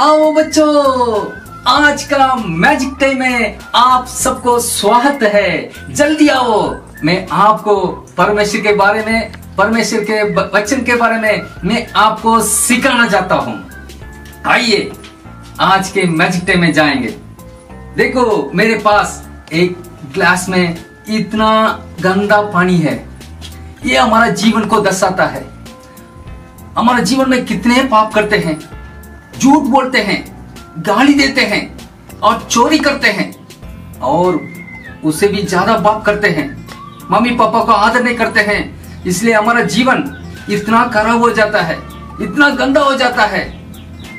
आओ बच्चों, आज का मैजिक टाइम में आप सबको स्वागत है। जल्दी आओ, मैं आपको परमेश्वर के बारे में, परमेश्वर के वचन के बारे में, मैं आपको सिखाना चाहता हूँ। आइए, आज के मैजिक टाइम में जाएँगे। देखो, मेरे पास एक ग्लास में इतना गंदा पानी है। ये हमारा जीवन को दर्शाता है। हमारे जीवन में कितने पाप करते हैं। झूठ बोलते हैं, गाली देते हैं और चोरी करते हैं और उससे भी ज़्यादा पाप करते हैं। मम्मी पापा को आदर नहीं करते हैं, इसलिए हमारा जीवन इतना खराब हो जाता है, इतना गंदा हो जाता है।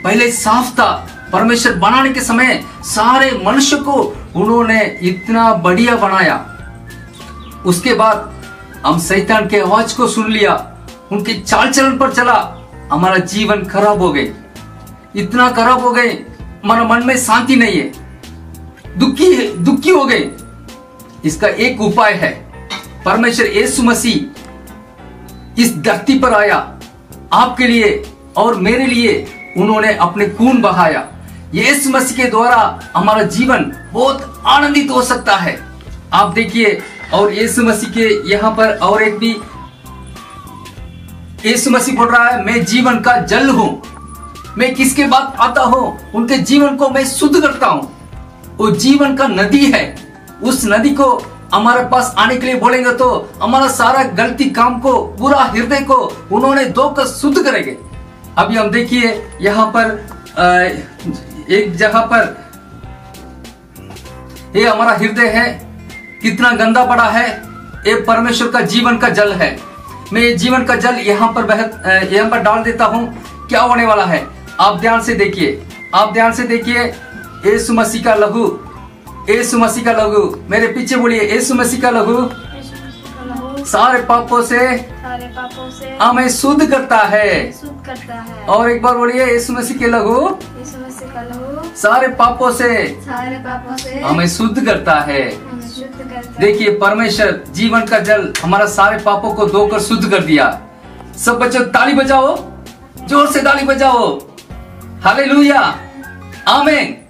पहले साफ़ था, परमेश्वर बनाने के समय सारे मनुष्य को उन्होंने इतना बढ़िया बनाया। उसके बाद हम शैतान के आवाज़ को सुन लिया, उनके चाल चलन पर चला, हमारा जीवन खराब हो गए इतना खराब हो गए, हमारा मन में शांति नहीं है, दुखी दुखी हो गए। इसका एक उपाय है, परमेश्वर यीशु मसीह इस धरती पर आया, आपके लिए और मेरे लिए उन्होंने अपने खून बहाया। यीशु मसीह के द्वारा हमारा जीवन बहुत आनंदित हो सकता है। आप देखिए, और यीशु मसीह के यहाँ पर और एक भी, यीशु मसीह बोल रहा है, मैं जीवन का जल हूँ। मैं किसके बाद आता हूँ? उनके जीवन को मैं शुद्ध करता हूँ। वो जीवन का नदी है। उस नदी को हमारे पास आने के लिए बोलेंगे तो हमारा सारा गलती काम को पूरा हृदय को उन्होंने धोकर शुद्ध करेंगे। अभी हम देखिए, यहाँ पर एक जगह पर, ये हमारा हृदय है। कितना गंदा पड़ा है। ये परमेश्वर का जीवन का जल है। मैं ये जीवन का जल यहाँ पर बह यहाँ पर डाल देता हूँ। क्या होने वाला है? आप ध्यान से देखिए आप ध्यान से देखिए यीशु मसीह का लघु यीशु मसीह का लघु मेरे पीछे बोलिए यीशु मसीह का लहू सारे पापों से सारे पापों से हमें शुद्ध करता है। शुद्ध करता है। और एक बार बोलिए यीशु मसीह के लहू यीशु मसीह का लहू सारे पापों से सारे पापों से शुद्ध करता है। हमें शुद्ध करता है। देखिए परमेश्वर जीवन का जल हमारा सारे पापों को धोकर शुद्ध कर दिया। सब बच्चों ताली बजाओ। ज़ोर से ताली बजाओ। Aleluya. Amén.